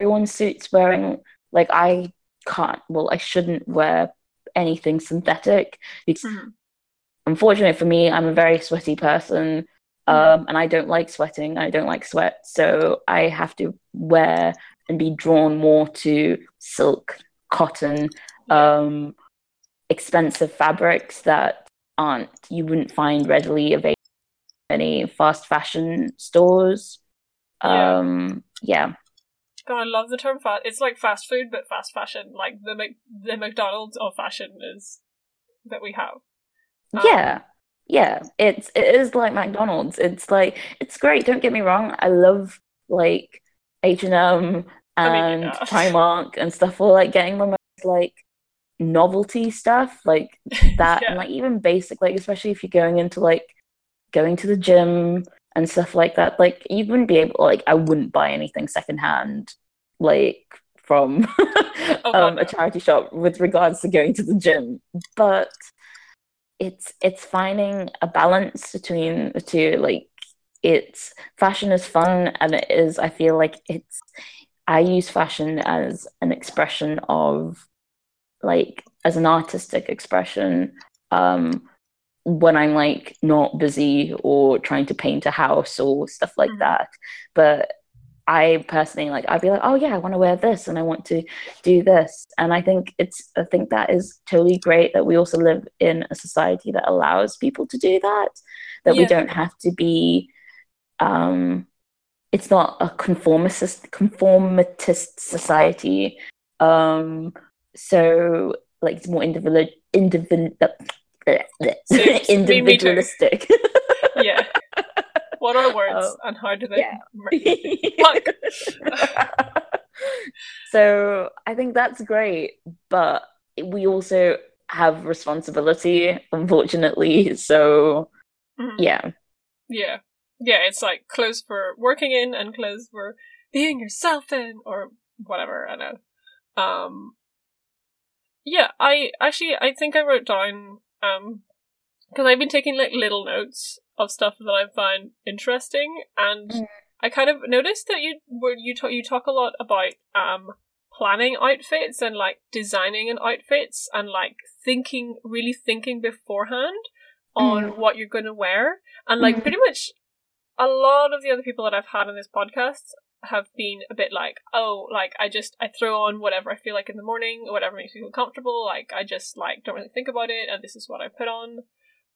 everyone suits wearing like I can't well I shouldn't wear anything synthetic because Mhm. unfortunately for me I'm a very sweaty person Mm-hmm. um, and I don't like sweating I don't like sweat so I have to wear and be drawn more to silk, cotton, um, expensive fabrics that aren't you wouldn't find readily available in any fast fashion stores. Yeah. Um, yeah. God, I love the term fast. It's like fast food, but fast fashion. Like the Mc- the McDonald's of fashion is that we have. Um, Yeah. Yeah. It's it is like McDonald's. It's like it's great, don't get me wrong. I love like H and M and yeah. Primark and stuff for like getting the most like novelty stuff like that Yeah. and like even basic like especially if you're going into like going to the gym and stuff like that like you wouldn't be able like I wouldn't buy anything secondhand like from Oh, um, a charity shop with regards to going to the gym. But it's it's finding a balance between the two like it's fashion is fun and it is i feel like it's i use fashion as an expression of like as an artistic expression um when i'm like not busy or trying to paint a house or stuff like Mhm. that. But i personally like i'd be like oh yeah i want to wear this and i want to do this. And i think it's i think that is totally great that we also live in a society that allows people to do that that we don't have to be um it's not a conformist conformitist society. Um so like it's more individual individual Individualistic yeah. What are words Oh, and how do they? yeah. so I think that's great, but we also have responsibility, unfortunately. So Mhm. yeah, Yeah. Yeah, it's like clothes for working in and clothes for being yourself in or whatever, I know. Um Yeah, I actually I think I wrote down um because I've been taking like little notes of stuff that I find interesting and Mm. I kind of noticed that you were you talk you talk a lot about um planning outfits and like designing an outfits and like thinking really thinking beforehand on what you're going to wear and like Mhm. pretty much a lot of the other people that I've had on this podcast have been a bit like, oh, like I just I throw on whatever I feel like in the morning, or whatever makes me feel comfortable. Like I just like don't really think about it, and this is what I put on.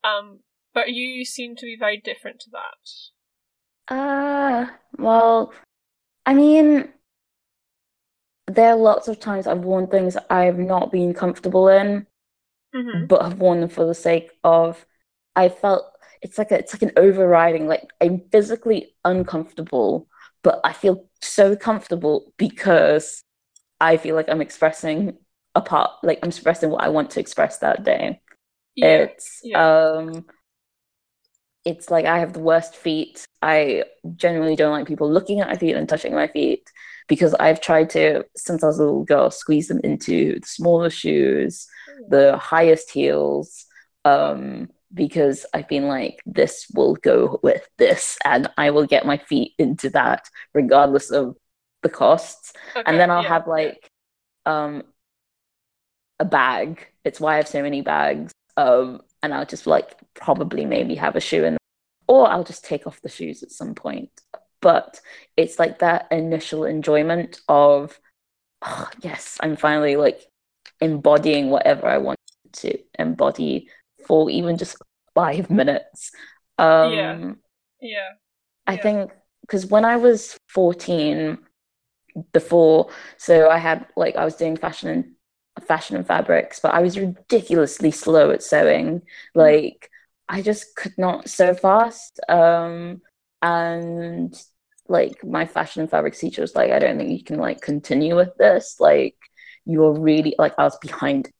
Um, but you seem to be very different to that. uh, well, I mean, there are lots of times I've worn things I've not been comfortable in. Mm-hmm. but have worn them for the sake of I felt it's like a, it's like an overriding like I'm physically uncomfortable but I feel so comfortable because I feel like I'm expressing a part like I'm expressing what I want to express that day. Yeah, it's yeah. um it's like I have the worst feet. I generally don't like people looking at my feet and touching my feet because I've tried to since I was a little girl squeeze them into the smaller shoes the highest heels um because I've been like this will go with this and I will get my feet into that regardless of the costs. Okay, and then I'll yeah, have like um a bag. It's why I have so many bags um and I'll just like probably maybe have a shoe in or I'll just take off the shoes at some point. But it's like that initial enjoyment of oh, yes I'm finally like embodying whatever I want to embody for even just five minutes. Um, Yeah. yeah, I yeah. think because when I was 14, before, so I had like I was doing fashion and fashion and fabrics, but I was ridiculously slow at sewing. Like I just could not sew fast. Um, and like my fashion and fabrics teacher was like, I don't think you can like continue with this. Like you're really like I was behind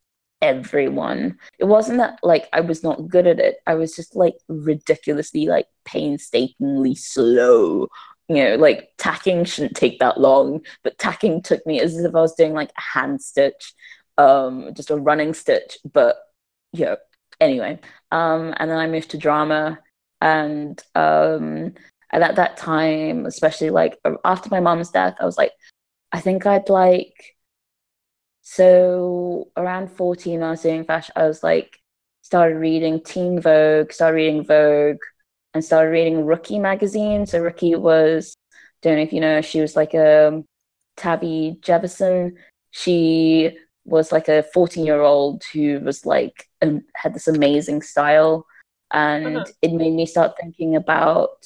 everyone. It wasn't that like I was not good at it. I was just like ridiculously like painstakingly slow. You know, like tacking shouldn't take that long, but tacking took me as if I was doing like a hand stitch, um, just a running stitch. But yeah, anyway. Um, and then I moved to drama and um and at that time, especially like after my mom's death, I was like, I think I'd like so around 14 when I was doing fashion, I was like started reading Teen Vogue, started reading Vogue, and started reading Rookie magazine. So Rookie was, don't know if you know, she was like a Tavi Gevinson. She was like a 14 year old who was like um, had this amazing style and uh-huh. it made me start thinking about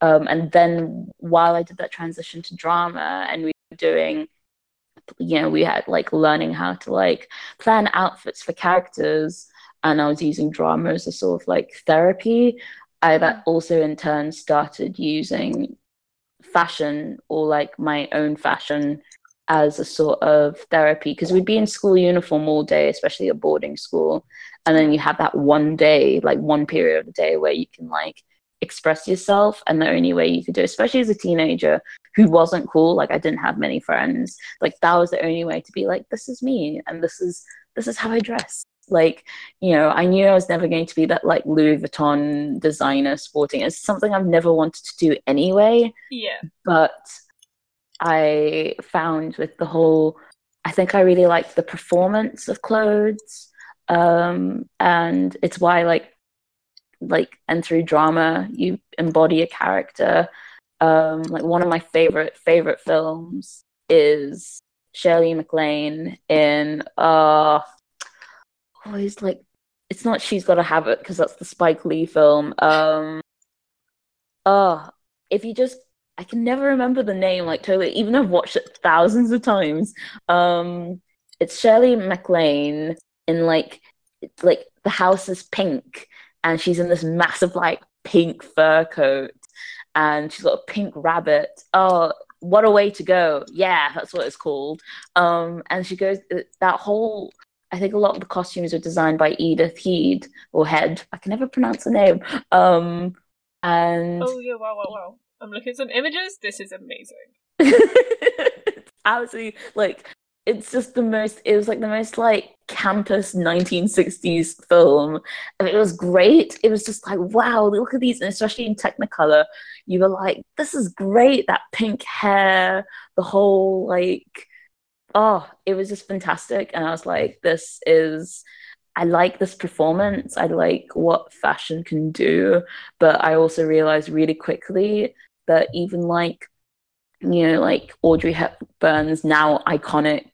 um, and then while i did that transition to drama and we were doing you know we had like learning how to like plan outfits for characters and i was using drama as a sort of like therapy i that uh-huh. also in turn started using fashion or like my own fashion as a sort of therapy because we'd be in school uniform all day, especially at boarding school. And then you have that one day, like one period of the day where you can like express yourself. And the only way you could do, it, especially as a teenager who wasn't cool, like I didn't have many friends, like that was the only way to be like, this is me and this is this is how I dress. Like, you know, I knew I was never going to be that like Louis Vuitton designer sporting. It's something I've never wanted to do anyway. Yeah. But I found with the whole, I think I really liked the performance of clothes. Um, and it's why like like and through drama you embody a character um like one of my favorite favorite films is Shirley MacLaine in uh always oh, like it's not She's Gotta Have It because that's the Spike Lee film um uh if you just I can never remember the name, like totally, even I've watched it thousands of times. Um, it's Shirley MacLaine in like, like the house is pink, and she's in this massive like pink fur coat, and she's got a pink rabbit. Oh, what a way to go! Yeah, that's what it's called. Um, and she goes that whole. I think a lot of the costumes were designed by Edith Head or Head. I can never pronounce the name. Um, and oh yeah, wow, wow, wow. I'm looking at some images. This is amazing. it's absolutely like it's just the most it was like the most like campus 1960s film and it was great it was just like wow look at these and especially in technicolor you were like this is great that pink hair the whole like oh it was just fantastic and i was like this is I like this performance. I like what fashion can do. But I also realized really quickly that even like you know like Audrey Hepburn's now iconic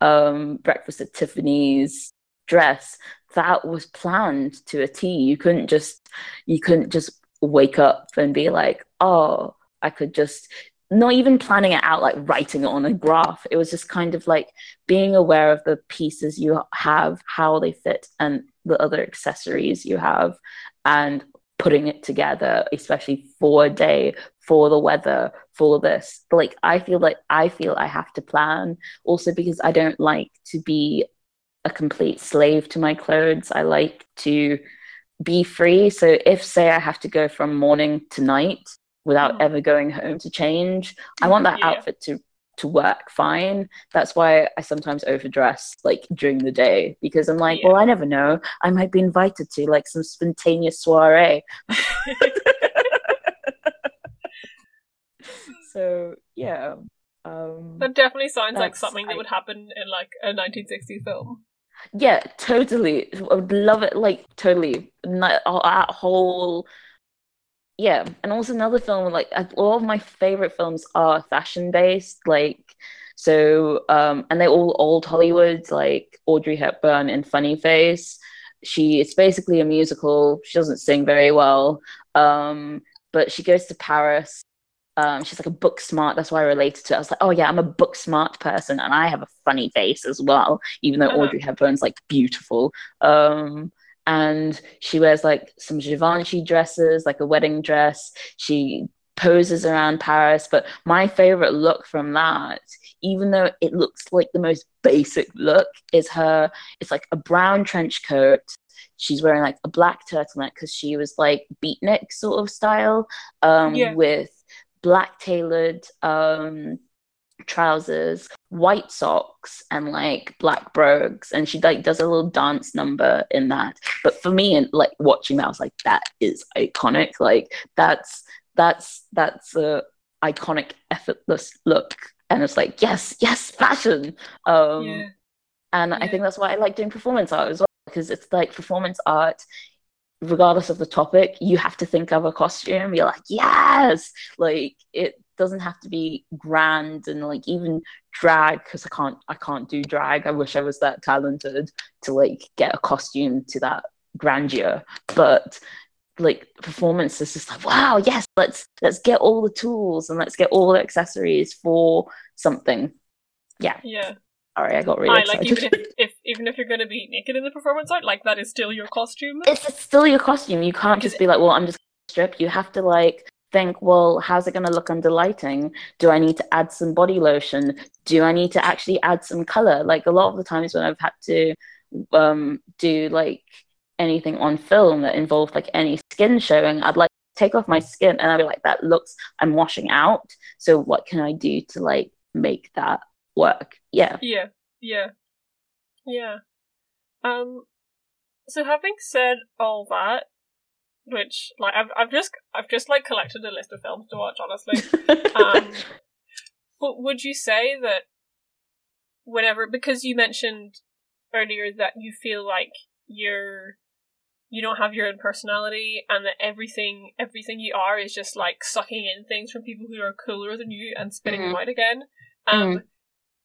um, Breakfast at Tiffany's dress that was planned to a T. You couldn't just you couldn't just wake up and be like, oh, I could just not even planning it out like writing it on a graph. It was just kind of like being aware of the pieces you have, how they fit, and the other accessories you have, and putting it together, especially for a day, for the weather, for this. Like I feel like I feel I have to plan also because I don't like to be a complete slave to my clothes. I like to be free. So if say I have to go from morning to night without mm. ever going home to change, I want that yeah. outfit to to work fine. That's why I sometimes overdress like during the day because I'm like, yeah. well, I never know. I might be invited to like some spontaneous soiree. so yeah. Um, that definitely sounds like something that would happen in like a 1960s film. Yeah, totally. I would love it. Like totally. That whole yeah, and also another film like all of my favorite films are fashion based, like so um and they're all old Hollywoods, like Audrey Hepburn in Funny Face. She it's basically a musical. She doesn't sing very well. Um, but she goes to Paris. Um, she's like a book smart. That's why I related to it. I was like, oh yeah, I'm a book smart person, and I have a funny face as well. Even though uh-huh. Audrey Hepburn's like beautiful. Um, and she wears like some Givenchy dresses, like a wedding dress. She poses around Paris. But my favorite look from that, even though it looks like the most basic look, is her. It's like a brown trench coat. She's wearing like a black turtleneck because she was like beatnik sort of style, um, yeah. with black tailored um, trousers, white socks, and like black brogues. And she like does a little dance number in that. But for me, and like watching that, I was like, that is iconic. Like that's that's that's a iconic, effortless look. And it's like, yes, yes, fashion. Um, yeah. And yeah. I think that's why I like doing performance art as well, because it's like performance art regardless of the topic, you have to think of a costume. You're like, yes, like it doesn't have to be grand and like even drag because I can't I can't do drag. I wish I was that talented to like get a costume to that grandeur. But like performance is just like wow yes let's let's get all the tools and let's get all the accessories for something yeah yeah sorry i got really I, excited. like even if, if even if you're going to be naked in the performance art like that is still your costume it's, it's still your costume you can't just be like well i'm just strip you have to like think well how's it going to look under lighting do i need to add some body lotion do i need to actually add some color like a lot of the times when i've had to um do like anything on film that involved like any skin showing, I'd like take off my skin and I'd be like, that looks, I'm washing out. So what can I do to like make that work? Yeah. Yeah. Yeah. Yeah. Um, so having said all that, which like I've I've just I've just like collected a list of films to watch, honestly. um, but would you say that whenever because you mentioned earlier that you feel like you're you don't have your own personality and that everything everything you are is just like sucking in things from people who are cooler than you and spitting mm. them out again um mm.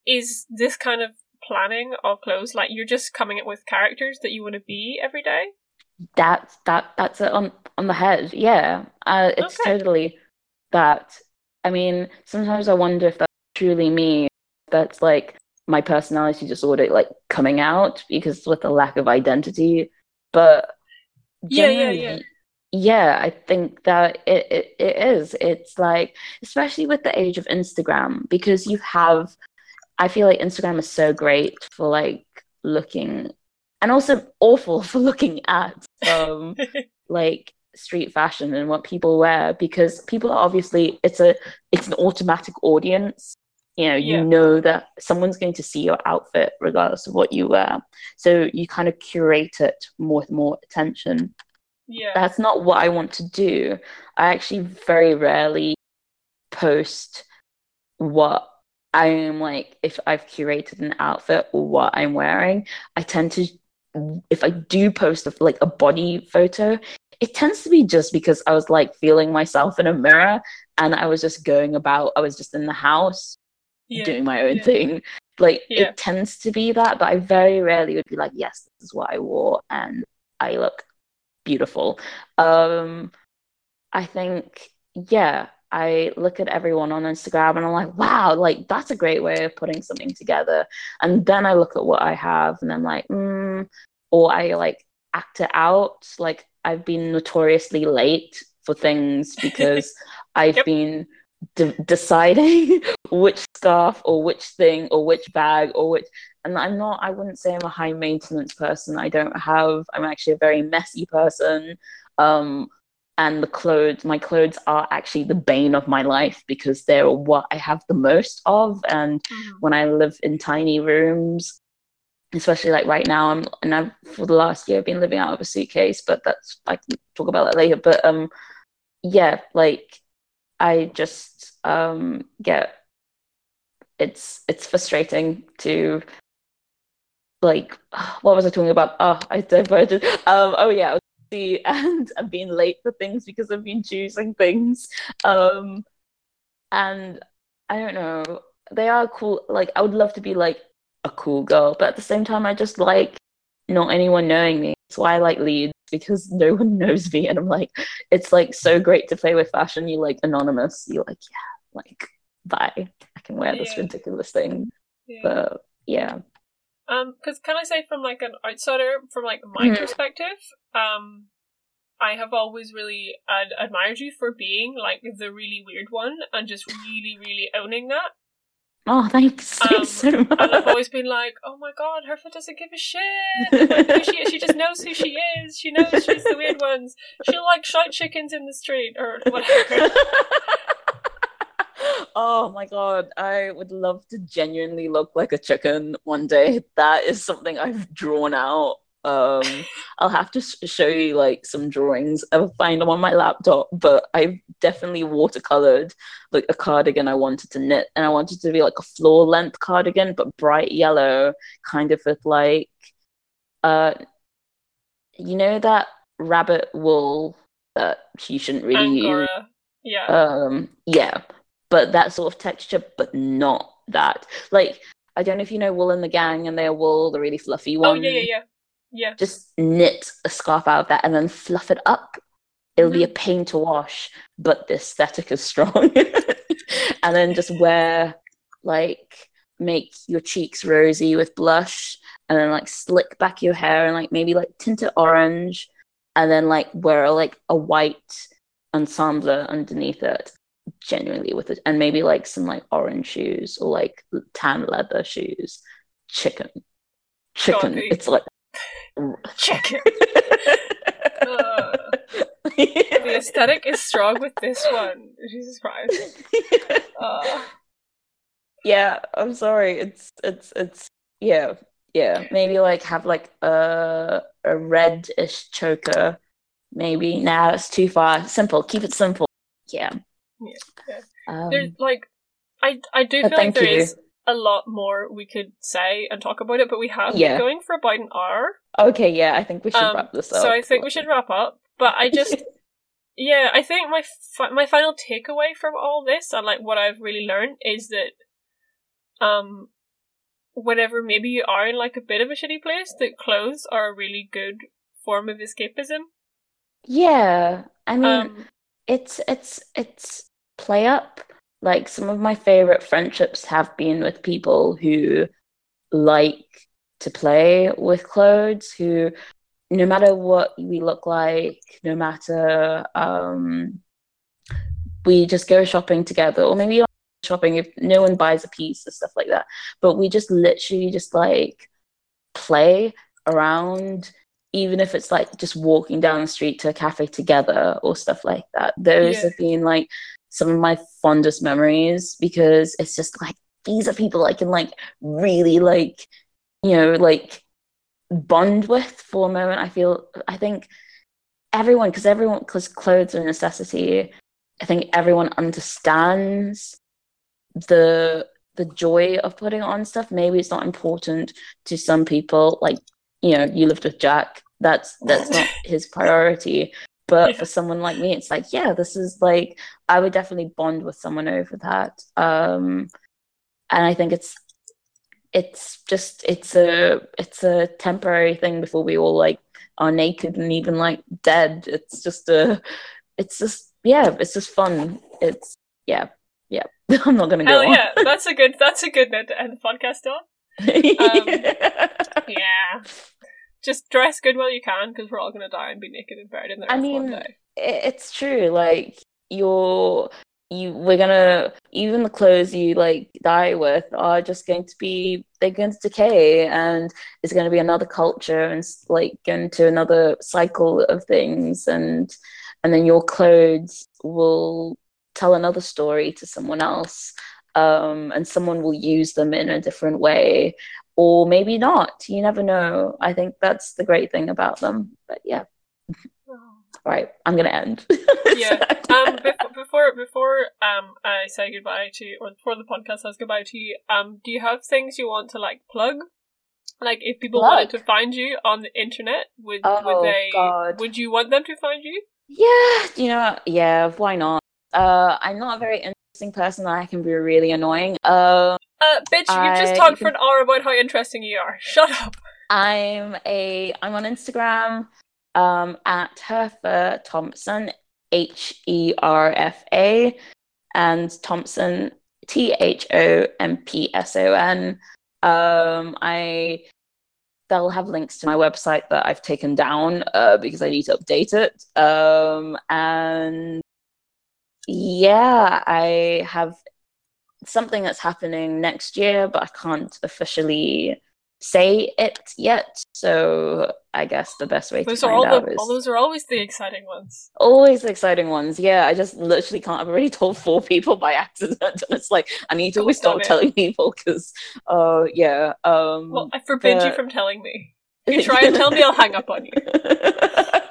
is this kind of planning of clothes like you're just coming up with characters that you want to be every day that's that that's it on on the head yeah uh, it's okay. totally that i mean sometimes i wonder if that's truly me that's like my personality disorder like coming out because with the lack of identity but yeah, yeah, yeah. Yeah, I think that it, it, it is. It's like, especially with the age of Instagram, because you have, I feel like Instagram is so great for like looking and also awful for looking at um like street fashion and what people wear because people are obviously it's a it's an automatic audience. You know you yeah. know that someone's going to see your outfit regardless of what you wear. So you kind of curate it more with more attention. Yeah. That's not what i want to do. I actually very rarely post what i am like. If i've curated an outfit or what i'm wearing i tend to if i do post a, like a body photo it tends to be just because i was like feeling myself in a mirror and i was just going about i was just in the house yeah. doing my own yeah. thing. Like yeah. it tends to be that, but I very rarely would be like, yes, this is what I wore and I look beautiful. Um I think, yeah, I look at everyone on Instagram and I'm like, wow, like that's a great way of putting something together. And then I look at what I have and I'm like, mm, or I like act it out. Like I've been notoriously late for things because I've yep. been de- deciding which scarf or which thing or which bag or which and i'm not i wouldn't say i'm a high maintenance person i don't have i'm actually a very messy person um and the clothes my clothes are actually the bane of my life because they're what i have the most of and mm-hmm. when i live in tiny rooms especially like right now i'm and i've for the last year i've been living out of a suitcase but that's i can talk about that later but um yeah like i just um, get it's it's frustrating to like what was I talking about? Oh, I diverted. Um, oh yeah, and I'm being late for things because I've been choosing things. Um, and I don't know. They are cool. Like I would love to be like a cool girl, but at the same time, I just like not anyone knowing me. That's why I like Leeds because no one knows me, and I'm like, it's like so great to play with fashion. You like anonymous. You're like, yeah, like bye i can wear this ridiculous thing yeah. but yeah um because can i say from like an outsider from like my mm. perspective um i have always really ad- admired you for being like the really weird one and just really really owning that Oh, thanks, um, thanks so much. And I've always been like, oh my god, Herfa doesn't give a shit. Like, who she is. She just knows who she is. She knows she's the weird ones. She'll like shout chickens in the street or whatever. oh my god, I would love to genuinely look like a chicken one day. That is something I've drawn out. Um, I'll have to sh- show you like some drawings. I'll find them on my laptop, but I've definitely watercolored like a cardigan I wanted to knit, and I wanted to be like a floor length cardigan, but bright yellow, kind of with like, uh, you know that rabbit wool that you shouldn't really Angora. use. Yeah. Um, yeah but that sort of texture, but not that. Like I don't know if you know Wool and the Gang and their wool, the really fluffy one. Oh yeah, yeah, yeah, yeah. Just knit a scarf out of that and then fluff it up. It'll be a Mm-hmm. pain to wash, but the aesthetic is strong. and then just wear like make your cheeks rosy with blush and then like slick back your hair and like maybe like tint it orange and then like wear like a white ensemble underneath it genuinely with it and maybe like some like orange shoes or like tan leather shoes. Chicken. Chicken. Doggy. it's like Chicken. Uh, the aesthetic is strong with this one. Jesus Christ. Uh, yeah i'm sorry. It's it's it's yeah yeah. Maybe like have like a a red-ish choker. Maybe. Nah it's too far. Simple. Keep it simple. Yeah Yeah, yeah. um, there's like, I I do feel like there you. is a lot more we could say and talk about it, but we have Yeah. been going for about an hour. okay yeah i think we should Um, wrap this up so I think we should wrap up. But I just Yeah, I think my fi- my final takeaway from all this and like what I've really learned is that um whenever maybe you are in like a bit of a shitty place, that clothes are a really good form of escapism. yeah i mean Um it's it's it's play up. Like some of my favorite friendships have been with people who like to play with clothes who no matter what we look like no matter um we just go shopping together or maybe shopping if no one buys a piece or stuff like that. But we just literally just like play around even if it's like just walking down the street to a cafe together or stuff like that. Those Yeah. have been like some of my fondest memories because it's just like these are people I can like really like you know like bond with for a moment I feel I think everyone because everyone because clothes are a necessity I think everyone understands the the joy of putting on stuff. Maybe it's not important to some people like you know you lived with Jack that's that's not his priority but Yeah. for someone like me it's like yeah this is like I would definitely bond with someone over that um and I think it's it's just it's a it's a temporary thing before we all like are naked and even like dead it's just a it's just yeah it's just fun it's yeah yeah i'm not gonna go Hell on yeah, that's a good that's a good note to end the podcast on. Yeah. Just dress good while you can, because we're all gonna die and be naked and buried in the earth I mean, it's true like you're you we're gonna even the clothes you like die with are just going to be they're going to decay and it's going to be another culture and like going to another cycle of things and and then your clothes will tell another story to someone else um and someone will use them in a different way or maybe not you never know i think that's the great thing about them but yeah right i'm gonna end Yeah. Um, before, before before um I say goodbye to or before the podcast says goodbye to you, um, do you have things you want to like plug? Like if people wanted to find you on the internet, would Oh, would they God. would you want them to find you? Yeah, you know, yeah, why not? Uh, I'm not very interesting person. That I can be really annoying. Uh, Uh, bitch, you've just talked for an hour about how interesting you are. Shut up. I'm a I'm on Instagram um at Herfa Thompson H E R F A and Thompson T H O M P S O N. Um, I they'll have links to my website that I've taken down uh, because I need to update it. Um, and yeah, I have something that's happening next year, but I can't officially say it yet. So I guess the best way Those to are find all out the is all those are always the exciting ones. always the exciting ones. Yeah, I just literally can't. I've already told four people by accident, and it's like I need to always stop it. telling people because, uh, yeah. Um, Well, I forbid you from telling me. If you try and tell me, I'll hang up on you.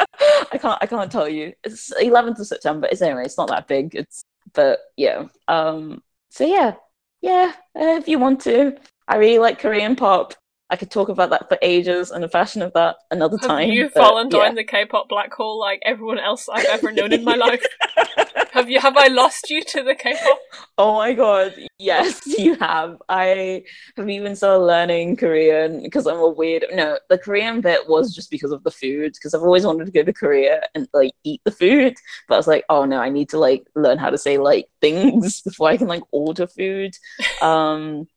I can't. I can't tell you. It's 11th of September. It's anyway. It's not that big. It's but yeah. Um. So yeah, yeah. Uh, if you want to, I really like Korean pop. I could talk about that for ages and the fashion of that another Have time. you but fallen yeah. down the K-pop black hole like everyone else I've ever known in my life? Have you? Have I lost you to the K-pop? Oh my god, yes, you have. I have even started learning Korean because I'm a weird. No, the Korean bit was just because of the food, because I've always wanted to go to Korea and like eat the food. But I was like, oh no, I need to like learn how to say like things before I can like order food. Um,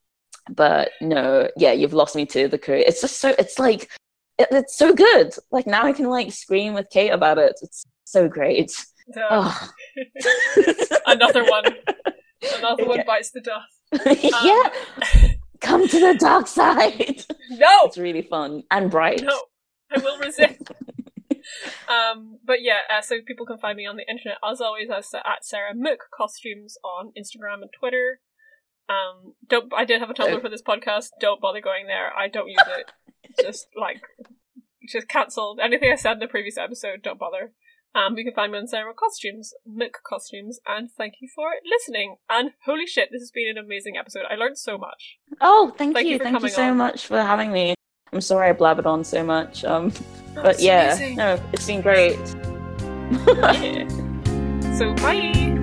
but no, yeah, you've lost me to the crew It's just so. It's like it, it's so good. Like now I can like scream with Kate about it. It's so great. Oh. Another one. Another one Yeah. bites the dust. yeah. Come to the dark side. No, It's really fun and bright. no, I will resist. um, but yeah, uh, so people can find me on the internet as always as at Sarah Mook Costumes on Instagram and Twitter. Um, don't I did have a Tumblr for this podcast. Don't bother going there. I don't use it. just like just cancelled anything I said in the previous episode. Don't bother. Um, you can find me on Sarah Costumes, Mook Costumes, and thank you for listening. And holy shit, this has been an amazing episode. I learned so much. Oh, thank, Thank you. you thank you so on. much for having me. I'm sorry I blabbered on so much. Um, but yeah, amazing. no, it's been great. yeah. So bye.